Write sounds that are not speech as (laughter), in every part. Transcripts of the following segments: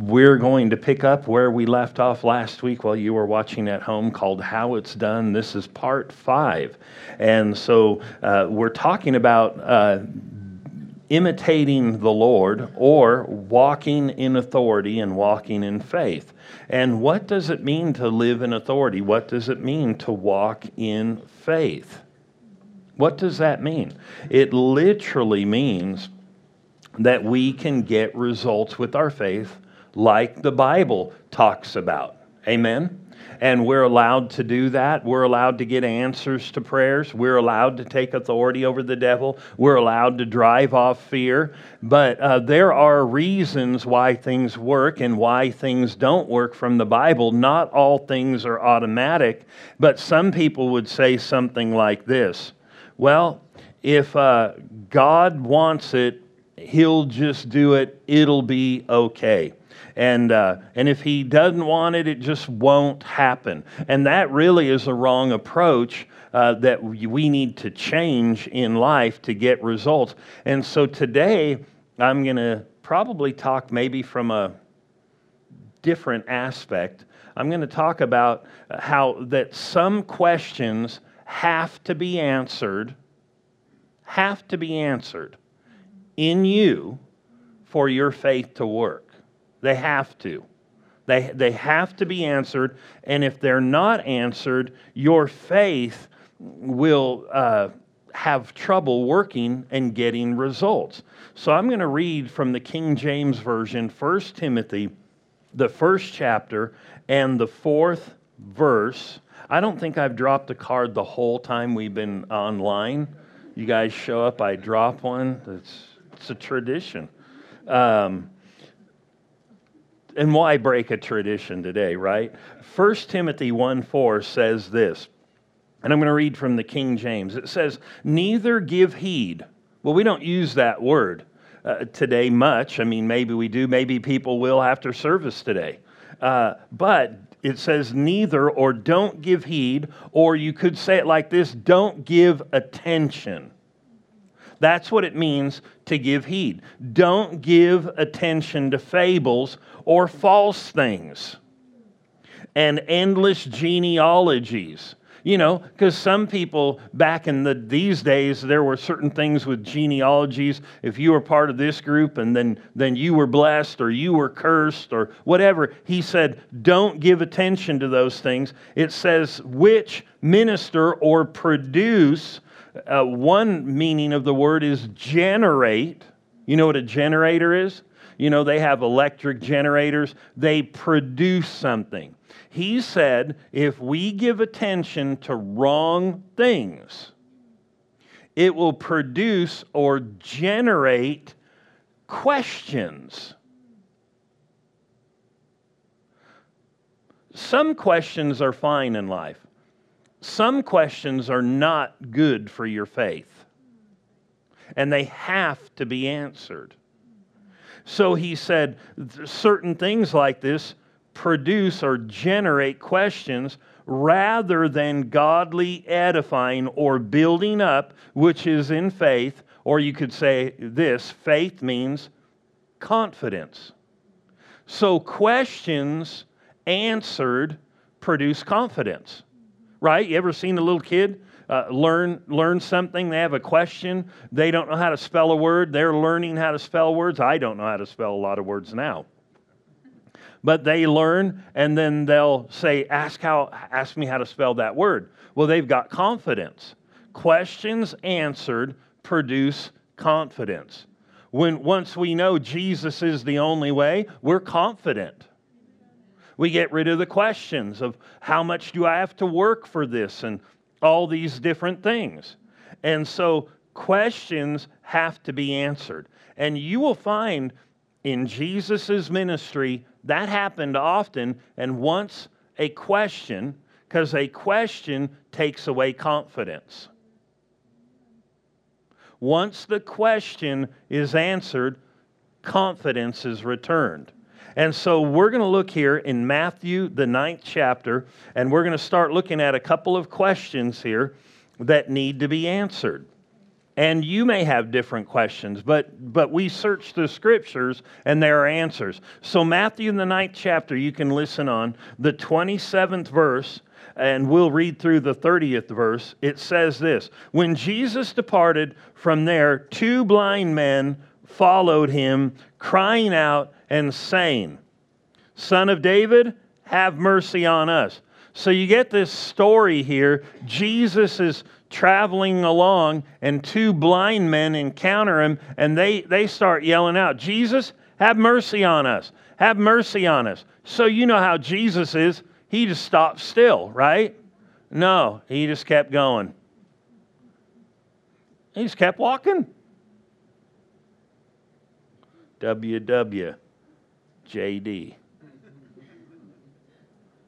we're going to pick up where we left off last week while you were watching at home called How It's Done. This is part five. And so uh, we're talking about uh, imitating the Lord or walking in authority and walking in faith. And what does it mean to live in authority? What does it mean to walk in faith? What does that mean? It literally means that we can get results with our faith like the Bible talks about. Amen? And we're allowed to do that. We're allowed to get answers to prayers. We're allowed to take authority over the devil. We're allowed to drive off fear. But uh, there are reasons why things work and why things don't work from the Bible. Not all things are automatic, but some people would say something like this Well, if uh, God wants it, He'll just do it, it'll be okay. And, uh, and if he doesn't want it, it just won't happen. And that really is a wrong approach uh, that we need to change in life to get results. And so today, I'm going to probably talk maybe from a different aspect. I'm going to talk about how that some questions have to be answered, have to be answered in you for your faith to work. They have to. They, they have to be answered. And if they're not answered, your faith will uh, have trouble working and getting results. So I'm going to read from the King James Version, 1 Timothy, the first chapter, and the fourth verse. I don't think I've dropped a card the whole time we've been online. You guys show up, I drop one. It's, it's a tradition. Um, and why break a tradition today, right? 1 Timothy 1 4 says this, and I'm going to read from the King James. It says, Neither give heed. Well, we don't use that word uh, today much. I mean, maybe we do, maybe people will after service today. Uh, but it says neither or don't give heed, or you could say it like this don't give attention. That's what it means to give heed. Don't give attention to fables or false things and endless genealogies. You know, because some people back in the, these days, there were certain things with genealogies. If you were part of this group and then, then you were blessed or you were cursed or whatever, he said, don't give attention to those things. It says, which minister or produce uh, one meaning of the word is generate. You know what a generator is? You know, they have electric generators, they produce something. He said if we give attention to wrong things, it will produce or generate questions. Some questions are fine in life some questions are not good for your faith, and they have to be answered. So he said certain things like this produce or generate questions rather than godly edifying or building up, which is in faith, or you could say this faith means confidence. So questions answered produce confidence right? You ever seen a little kid uh, learn learn something? They have a question. They don't know how to spell a word. They're learning how to spell words. I don't know how to spell a lot of words now. But they learn, and then they'll say, "Ask how. Ask me how to spell that word." Well, they've got confidence. Questions answered produce confidence. When once we know Jesus is the only way, we're confident. We get rid of the questions of how much do I have to work for this and all these different things. And so questions have to be answered. And you will find in Jesus' ministry that happened often. And once a question, because a question takes away confidence. Once the question is answered, confidence is returned. And so we're going to look here in Matthew, the ninth chapter, and we're going to start looking at a couple of questions here that need to be answered. And you may have different questions, but, but we search the scriptures and there are answers. So, Matthew in the ninth chapter, you can listen on the 27th verse, and we'll read through the 30th verse. It says this When Jesus departed from there, two blind men followed him, crying out and saying, Son of David, have mercy on us. So you get this story here. Jesus is traveling along, and two blind men encounter him, and they, they start yelling out, Jesus, have mercy on us. Have mercy on us. So you know how Jesus is. He just stopped still, right? No, he just kept going. He just kept walking. WWJD.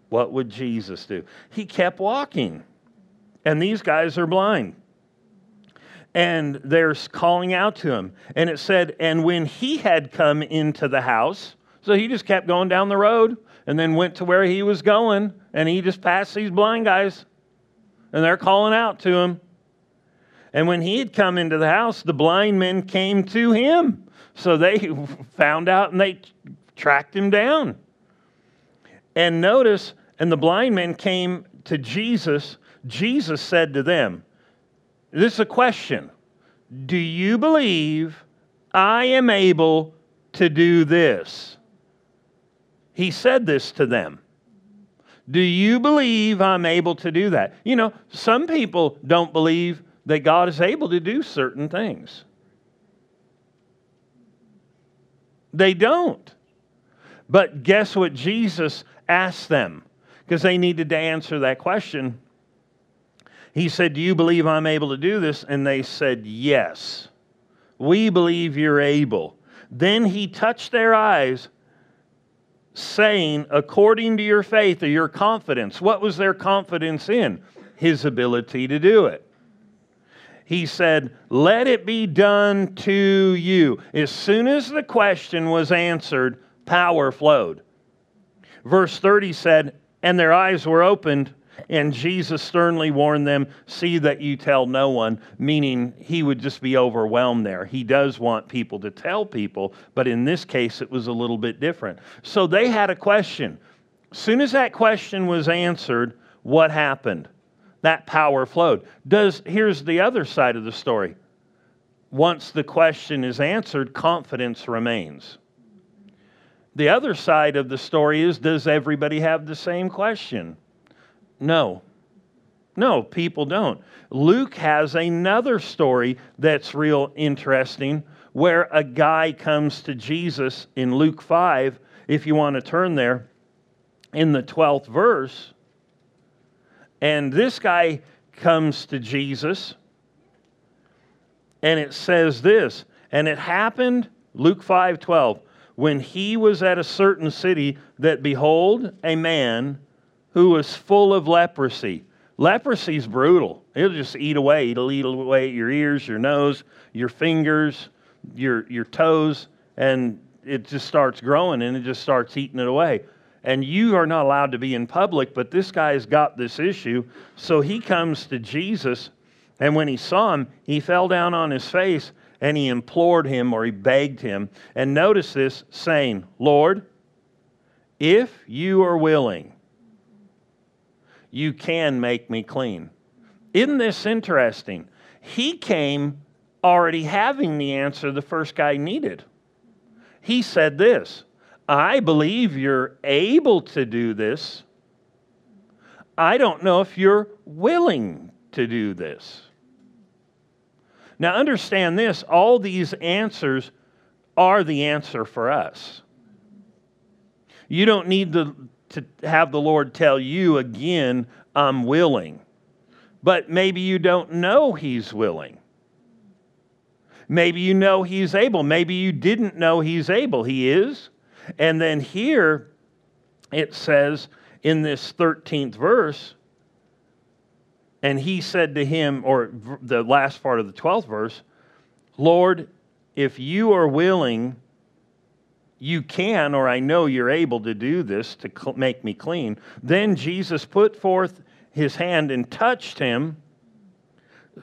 What would Jesus do? He kept walking. And these guys are blind. And they're calling out to him. And it said, and when he had come into the house, so he just kept going down the road and then went to where he was going, and he just passed these blind guys. And they're calling out to him. And when he had come into the house, the blind men came to him. So they (laughs) found out and they tracked him down. And notice, and the blind men came to Jesus. Jesus said to them, This is a question. Do you believe I am able to do this? He said this to them. Do you believe I'm able to do that? You know, some people don't believe that God is able to do certain things. They don't. But guess what Jesus asked them? Because they needed to answer that question. He said, Do you believe I'm able to do this? And they said, Yes. We believe you're able. Then he touched their eyes, saying, According to your faith or your confidence. What was their confidence in? His ability to do it he said, Let it be done to you. As soon as the question was answered, power flowed. Verse 30 said, And their eyes were opened, and Jesus sternly warned them, See that you tell no one, meaning he would just be overwhelmed there. He does want people to tell people, but in this case, it was a little bit different. So they had a question. Soon as that question was answered, what happened? that power flowed. Does here's the other side of the story. Once the question is answered, confidence remains. The other side of the story is does everybody have the same question? No. No, people don't. Luke has another story that's real interesting where a guy comes to Jesus in Luke 5, if you want to turn there, in the 12th verse. And this guy comes to Jesus, and it says this, and it happened, Luke 5 12, when he was at a certain city, that behold, a man who was full of leprosy. Leprosy is brutal. It'll just eat away. It'll eat away at your ears, your nose, your fingers, your, your toes, and it just starts growing and it just starts eating it away and you are not allowed to be in public, but this guy's got this issue. So he comes to Jesus, and when he saw him, he fell down on his face and he implored him or he begged him. And notice this saying, Lord, if you are willing, you can make me clean. Isn't this interesting? He came already having the answer the first guy needed. He said this I believe you're able to do this. I don't know if you're willing to do this. Now, understand this all these answers are the answer for us. You don't need to, to have the Lord tell you again, I'm willing. But maybe you don't know He's willing. Maybe you know He's able. Maybe you didn't know He's able. He is. And then here it says in this 13th verse, and he said to him, or the last part of the 12th verse, Lord, if you are willing, you can, or I know you're able to do this to cl- make me clean. Then Jesus put forth his hand and touched him,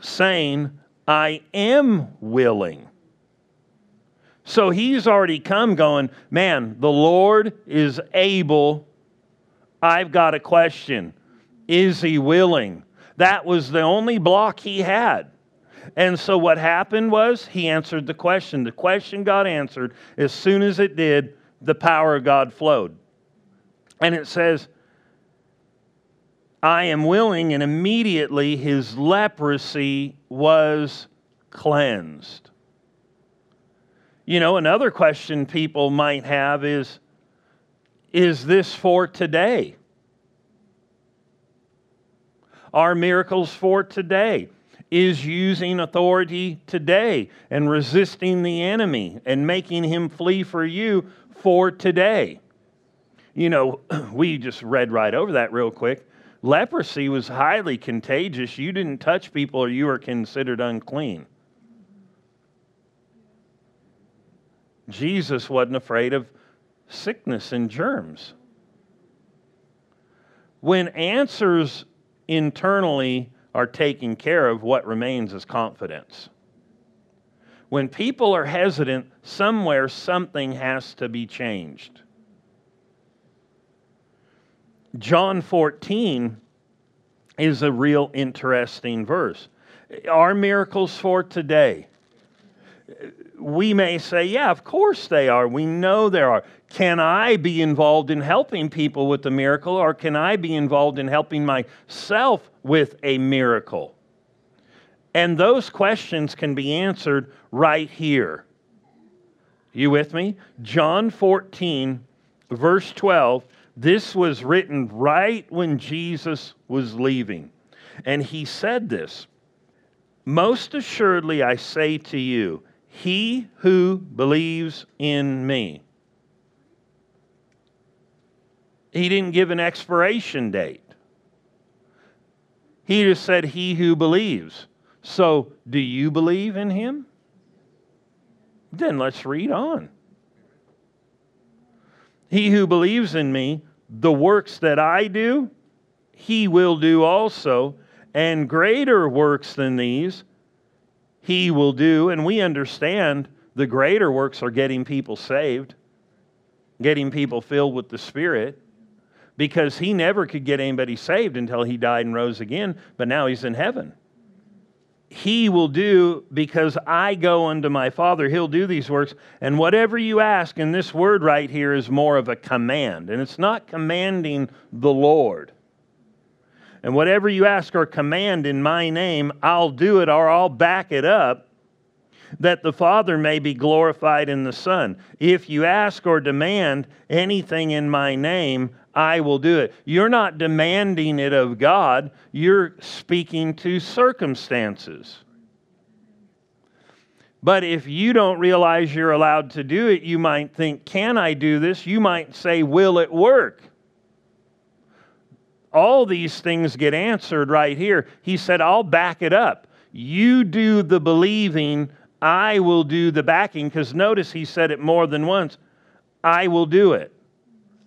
saying, I am willing. So he's already come going, man, the Lord is able. I've got a question. Is he willing? That was the only block he had. And so what happened was he answered the question. The question got answered. As soon as it did, the power of God flowed. And it says, I am willing, and immediately his leprosy was cleansed. You know, another question people might have is Is this for today? Are miracles for today? Is using authority today and resisting the enemy and making him flee for you for today? You know, (clears throat) we just read right over that real quick. Leprosy was highly contagious. You didn't touch people or you were considered unclean. Jesus wasn't afraid of sickness and germs. When answers internally are taken care of, what remains is confidence. When people are hesitant, somewhere something has to be changed. John 14 is a real interesting verse. Are miracles for today? We may say, yeah, of course they are. We know there are. Can I be involved in helping people with the miracle, or can I be involved in helping myself with a miracle? And those questions can be answered right here. You with me? John 14, verse 12 this was written right when Jesus was leaving. And he said this Most assuredly, I say to you, he who believes in me. He didn't give an expiration date. He just said, He who believes. So, do you believe in him? Then let's read on. He who believes in me the works that I do, he will do also, and greater works than these he will do. And we understand the greater works are getting people saved, getting people filled with the Spirit, because he never could get anybody saved until he died and rose again, but now he's in heaven he will do because I go unto my Father. He'll do these works. And whatever you ask, and this word right here is more of a command, and it's not commanding the Lord. And whatever you ask or command in my name, I'll do it or I'll back it up that the Father may be glorified in the Son. If you ask or demand anything in my name, I will do it. You're not demanding it of God, you're speaking to circumstances. But if you don't realize you're allowed to do it, you might think, Can I do this? You might say, Will it work? All these things get answered right here. He said, I'll back it up. You do the believing, I will do the backing. Because notice he said it more than once I will do it.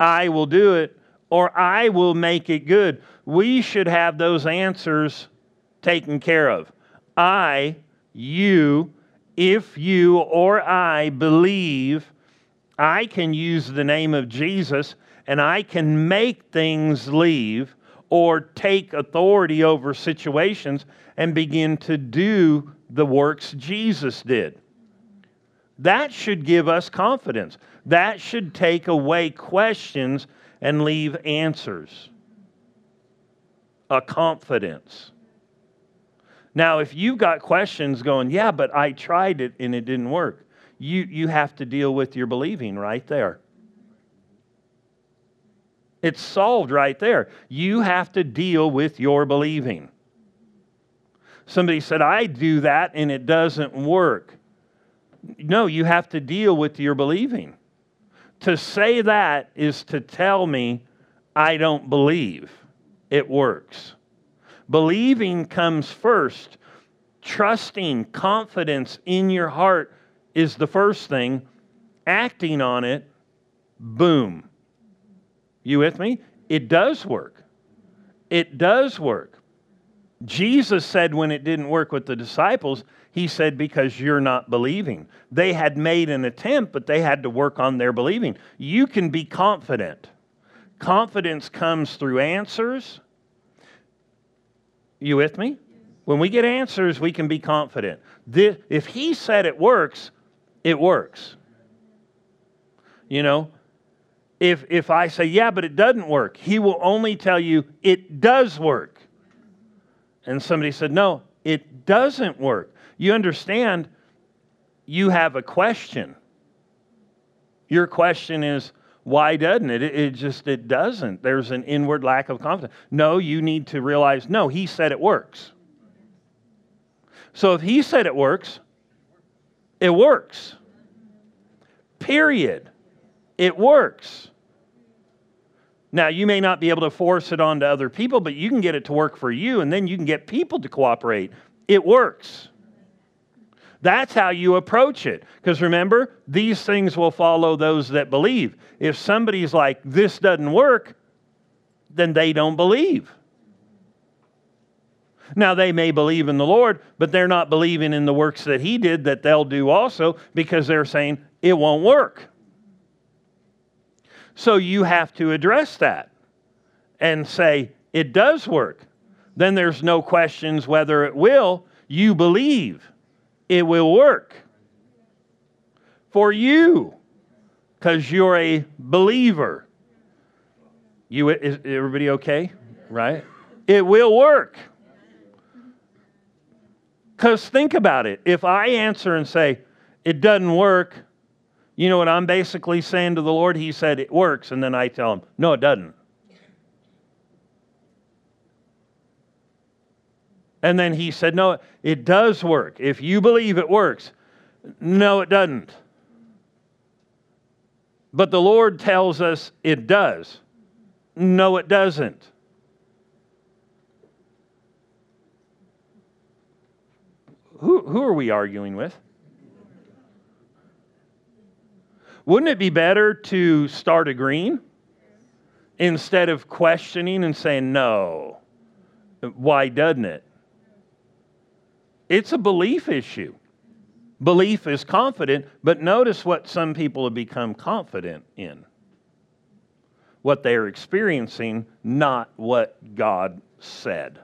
I will do it, or I will make it good. We should have those answers taken care of. I, you, if you or I believe, I can use the name of Jesus and I can make things leave or take authority over situations and begin to do the works Jesus did. That should give us confidence. That should take away questions and leave answers. A confidence. Now, if you've got questions going, yeah, but I tried it and it didn't work, you, you have to deal with your believing right there. It's solved right there. You have to deal with your believing. Somebody said, I do that and it doesn't work. No, you have to deal with your believing. To say that is to tell me I don't believe it works. Believing comes first. Trusting, confidence in your heart is the first thing. Acting on it, boom. You with me? It does work. It does work. Jesus said when it didn't work with the disciples, He said, Because you're not believing. They had made an attempt, but they had to work on their believing. You can be confident. Confidence comes through answers. You with me? When we get answers, we can be confident. If he said it works, it works. You know, if, if I say, yeah, but it doesn't work, he will only tell you it does work. And somebody said, no, it doesn't work. You understand, you have a question. Your question is, why doesn't it? it? It just it doesn't. There's an inward lack of confidence. No, you need to realize, no, he said it works. So if he said it works, it works. Period. It works. Now, you may not be able to force it onto other people, but you can get it to work for you, and then you can get people to cooperate. It works. That's how you approach it. Because remember, these things will follow those that believe. If somebody's like, this doesn't work, then they don't believe. Now, they may believe in the Lord, but they're not believing in the works that He did that they'll do also because they're saying it won't work. So you have to address that and say, it does work. Then there's no questions whether it will. You believe it will work for you because you're a believer. You, is everybody okay? Right? It will work. Because think about it. If I answer and say, it doesn't work, you know what I'm basically saying to the Lord? He said, it works. And then I tell him, no, it doesn't. And then he said, no, it does work. If you believe it works, no, it doesn't. But the Lord tells us it does. No, it doesn't. who, who are we arguing with? Wouldn't it be better to start agreeing instead of questioning and saying, no? Why doesn't it? It's a belief issue. Belief is confident, but notice what some people have become confident in what they're experiencing, not what God said.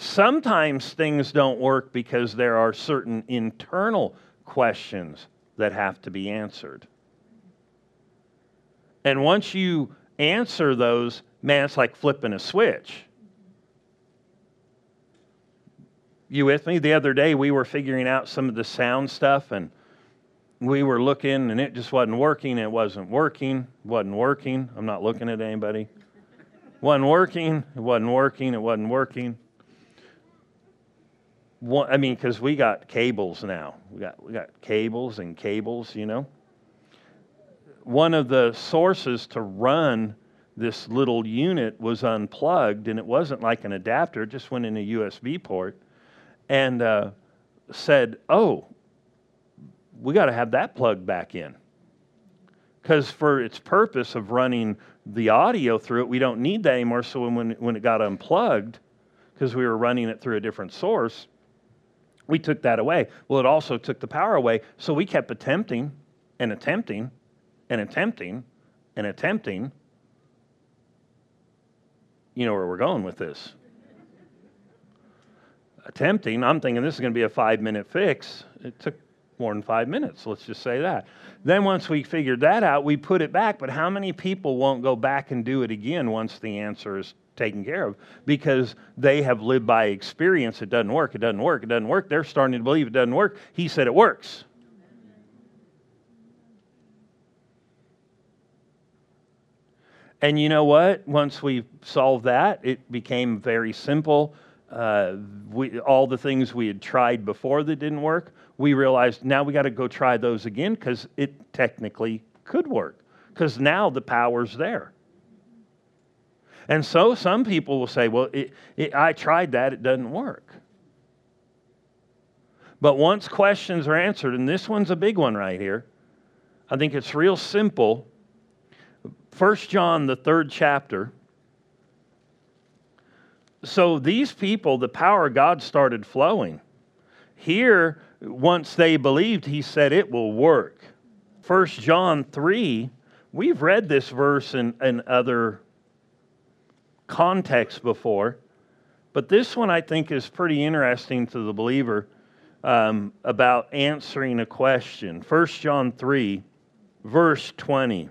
Sometimes things don't work because there are certain internal questions that have to be answered. And once you answer those, man, it's like flipping a switch. You with me? The other day we were figuring out some of the sound stuff and we were looking and it just wasn't working. It wasn't working. Wasn't working. I'm not looking at anybody. Wasn't working. It wasn't working. It wasn't working one, I mean, because we got cables now. We got, we got cables and cables, you know. One of the sources to run this little unit was unplugged, and it wasn't like an adapter, it just went in a USB port, and uh, said, Oh, we got to have that plugged back in. Because for its purpose of running the audio through it, we don't need that anymore. So when, when it got unplugged, because we were running it through a different source, we took that away. Well, it also took the power away. So we kept attempting and attempting and attempting and attempting. You know where we're going with this. Attempting, I'm thinking this is going to be a five minute fix. It took more than five minutes, let's just say that. Then once we figured that out, we put it back. But how many people won't go back and do it again once the answer is taken care of because they have lived by experience. It doesn't work, it doesn't work, it doesn't work. They're starting to believe it doesn't work. He said it works. And you know what? Once we solved that, it became very simple. Uh, we, all the things we had tried before that didn't work, we realized now we got to go try those again because it technically could work because now the power's there. And so some people will say, well, it, it, I tried that, it doesn't work. But once questions are answered, and this one's a big one right here, I think it's real simple. First John, the third chapter, so these people, the power of God started flowing. Here, once they believed, he said it will work. 1 John 3, we've read this verse in, in other contexts before, but this one I think is pretty interesting to the believer um, about answering a question. 1 John 3, verse 20.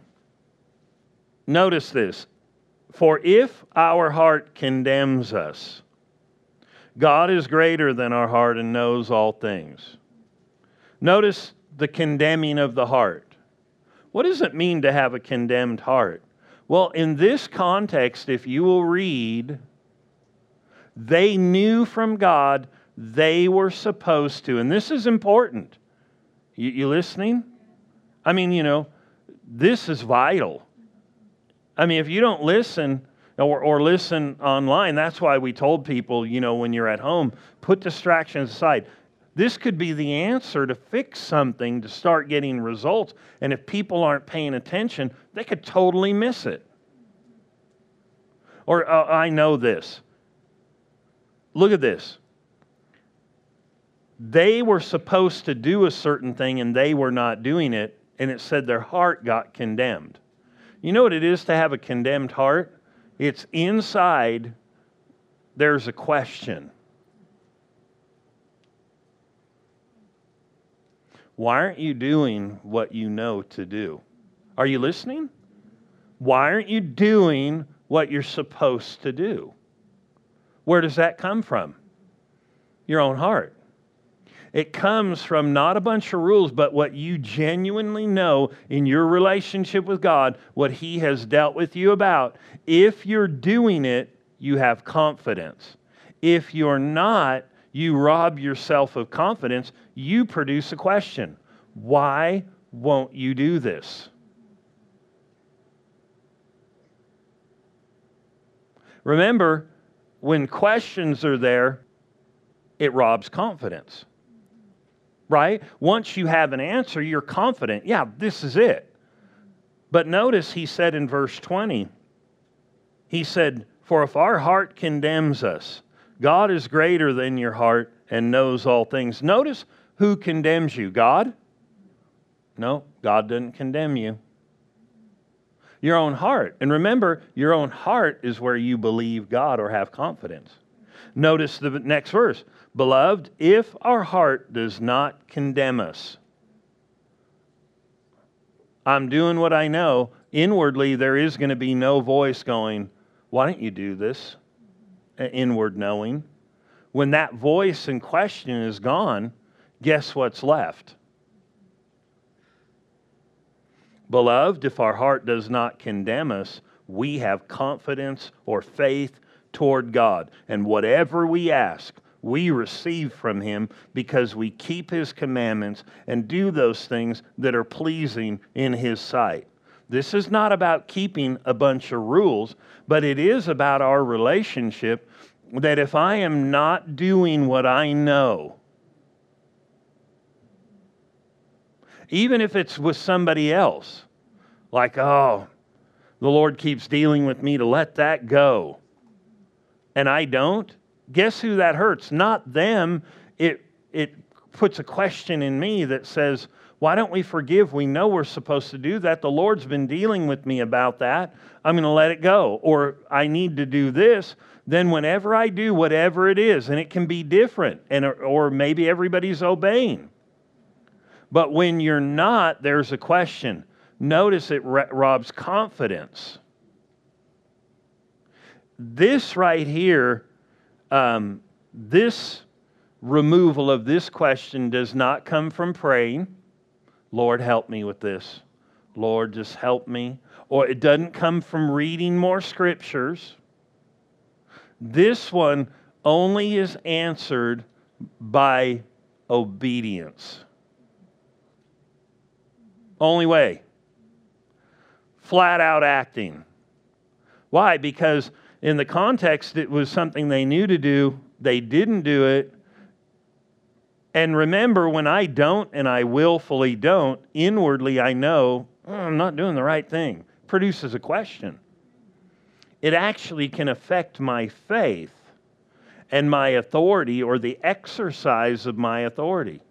Notice this For if our heart condemns us, God is greater than our heart and knows all things. Notice the condemning of the heart. What does it mean to have a condemned heart? Well, in this context, if you will read, they knew from God they were supposed to, and this is important. You, you listening? I mean, you know, this is vital. I mean, if you don't listen or, or listen online, that's why we told people, you know, when you're at home, put distractions aside. This could be the answer to fix something to start getting results. And if people aren't paying attention, they could totally miss it. Or uh, I know this. Look at this. They were supposed to do a certain thing and they were not doing it, and it said their heart got condemned. You know what it is to have a condemned heart? It's inside, there's a question. Why aren't you doing what you know to do? Are you listening? Why aren't you doing what you're supposed to do? Where does that come from? Your own heart. It comes from not a bunch of rules, but what you genuinely know in your relationship with God, what He has dealt with you about. If you're doing it, you have confidence. If you're not, you rob yourself of confidence. You produce a question Why won't you do this? Remember, when questions are there, it robs confidence right? Once you have an answer, you're confident, yeah, this is it. But notice he said in verse 20, he said, For if our heart condemns us, God is greater than your heart and knows all things. Notice who condemns you God? No, God doesn't condemn you. Your own heart. And remember, your own heart is where you believe God or have confidence. Notice the next verse Beloved, if our heart does not condemn us, I'm doing what I know. Inwardly, there is going to be no voice going, Why don't you do this? Inward knowing. When that voice in question is gone, guess what's left? Beloved, if our heart does not condemn us, we have confidence or faith toward God. And whatever we ask, we receive from him because we keep his commandments and do those things that are pleasing in his sight. This is not about keeping a bunch of rules, but it is about our relationship that if I am not doing what I know, even if it's with somebody else, like, oh, the Lord keeps dealing with me to let that go, and I don't, guess who that hurts? Not them. It, it puts a question in me that says, why don't we forgive? We know we're supposed to do that. The Lord's been dealing with me about that. I'm going to let it go. Or I need to do this. Then, whenever I do whatever it is, and it can be different, and, or maybe everybody's obeying. But when you're not, there's a question. Notice it robs confidence. This right here um, this removal of this question does not come from praying, Lord, help me with this. Lord, just help me. Or it doesn't come from reading more scriptures. This one only is answered by obedience. Only way. Flat out acting. Why? Because in the context, it was something they knew to do, they didn't do it. And remember, when I don't and I willfully don't, inwardly I know oh, I'm not doing the right thing. Produces a question. It actually can affect my faith and my authority or the exercise of my authority.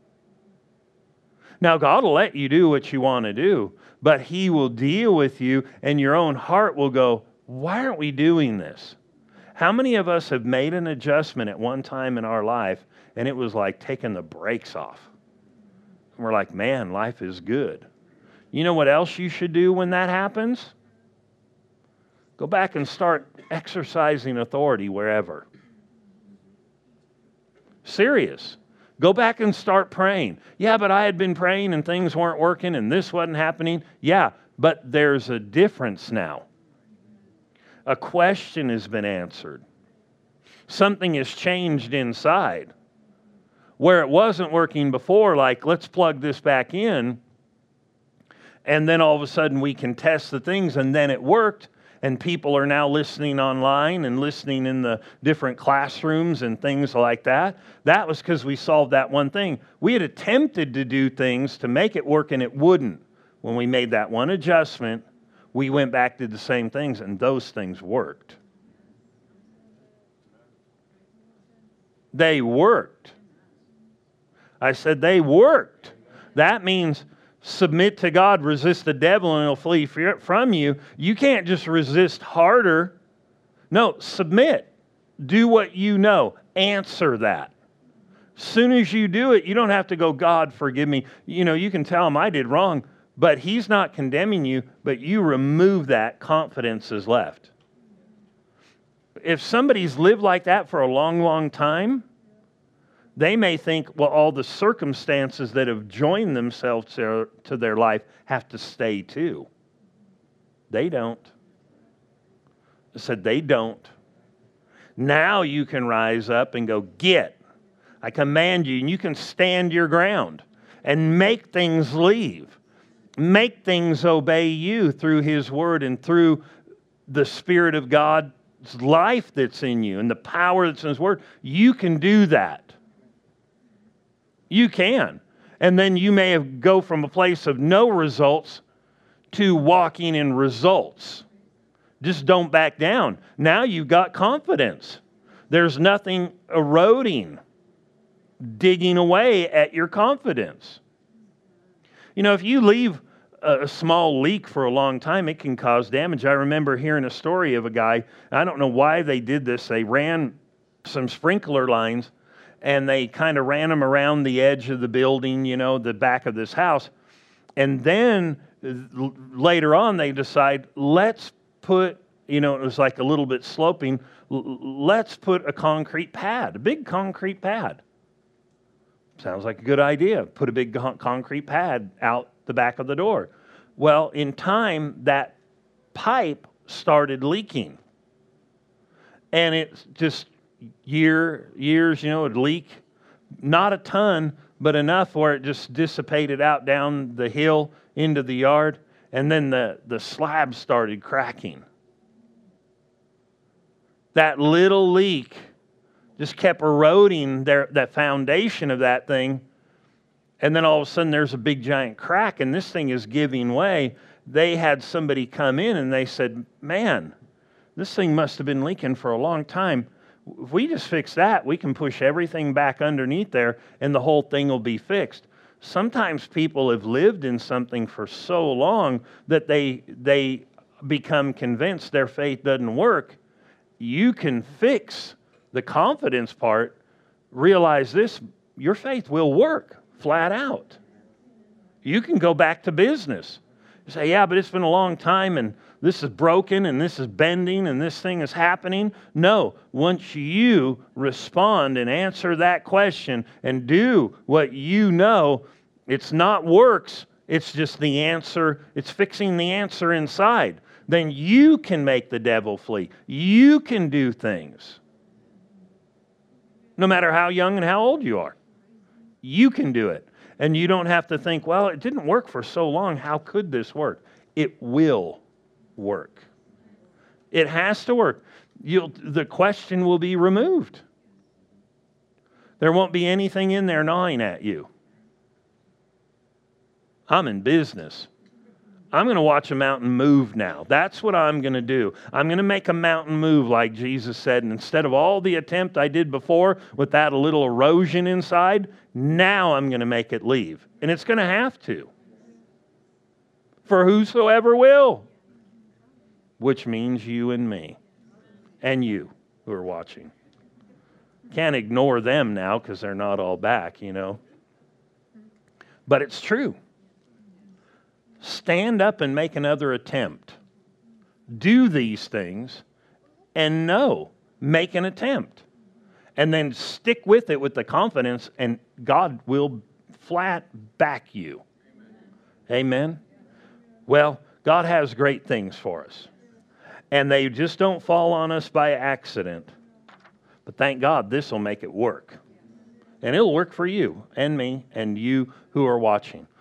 Now, God will let you do what you want to do, but He will deal with you, and your own heart will go, Why aren't we doing this? How many of us have made an adjustment at one time in our life, and it was like taking the brakes off? And we're like, Man, life is good. You know what else you should do when that happens? Go back and start exercising authority wherever. Serious. Go back and start praying. Yeah, but I had been praying and things weren't working and this wasn't happening. Yeah, but there's a difference now. A question has been answered. Something has changed inside. Where it wasn't working before, like, let's plug this back in, and then all of a sudden we can test the things, and then it worked and people are now listening online and listening in the different classrooms and things like that. That was because we solved that one thing. We had attempted to do things to make it work and it wouldn't. When we made that one adjustment, we went back to the same things and those things worked. They worked. I said they worked. That means submit to God, resist the devil, and he'll flee from you. You can't just resist harder. No, submit. Do what you know. Answer that. Soon as you do it, you don't have to go, God, forgive me. You know, you can tell him I did wrong, but he's not condemning you, but you remove that, confidence is left. If somebody's lived like that for a long, long time, they may think, well, all the circumstances that have joined themselves to, their life have to stay too. They don't. I said, they don't. Now you can rise up and go, get. I command you, and you can stand your ground and make things leave. Make things obey you through His Word and through the Spirit of God's life that's in you and the power that's in His Word. You can do that. You can. And then you may go from a place of no results to walking in results. Just don't back down. Now you've got confidence. There's nothing eroding, digging away at your confidence. You know, if you leave a small leak for a long time, it can cause damage. I remember hearing a story of a guy, I don't know why they did this. They ran some sprinkler lines and they kind of ran them around the edge of the building, you know, the back of this house. And then later on, they decide, let's put, you know, it was like a little bit sloping, let's put a concrete pad, a big concrete pad. Sounds like a good idea. Put a big concrete pad out the back of the door. Well, in time, that pipe started leaking. And it just year, years, you know, it'd leak. Not a ton, but enough where it just dissipated out down the hill into the yard. And then the, the slab started cracking. That little leak just kept eroding their, that foundation of that thing. And then all of a sudden there's a big giant crack and this thing is giving way. They had somebody come in and they said, Man, this thing must have been leaking for a long time if we just fix that, we can push everything back underneath there and the whole thing will be fixed. Sometimes people have lived in something for so long that they, they become convinced their faith doesn't work. You can fix the confidence part, realize this your faith will work flat out. You can go back to business. You say, yeah, but it's been a long time and this is broken and this is bending and this thing is happening. No, once you respond and answer that question and do what you know, it's not works, it's just the answer, it's fixing the answer inside. Then you can make the devil flee. You can do things. No matter how young and how old you are, you can do it. And you don't have to think, well, it didn't work for so long. How could this work? It will work. It has to work. You'll, the question will be removed. There won't be anything in there gnawing at you. I'm in business. I'm going to watch a mountain move now. That's what I'm going to do. I'm going to make a mountain move like Jesus said. And instead of all the attempt I did before with that little erosion inside, now I'm going to make it leave. And it's going to have to. For whosoever will, which means you and me and you who are watching. Can't ignore them now because they're not all back, you know. But it's true. Stand up and make another attempt. Do these things and know, make an attempt. And then stick with it with the confidence, and God will flat back you. Amen. Well, God has great things for us. And they just don't fall on us by accident. But thank God this will make it work. And it'll work for you and me and you who are watching.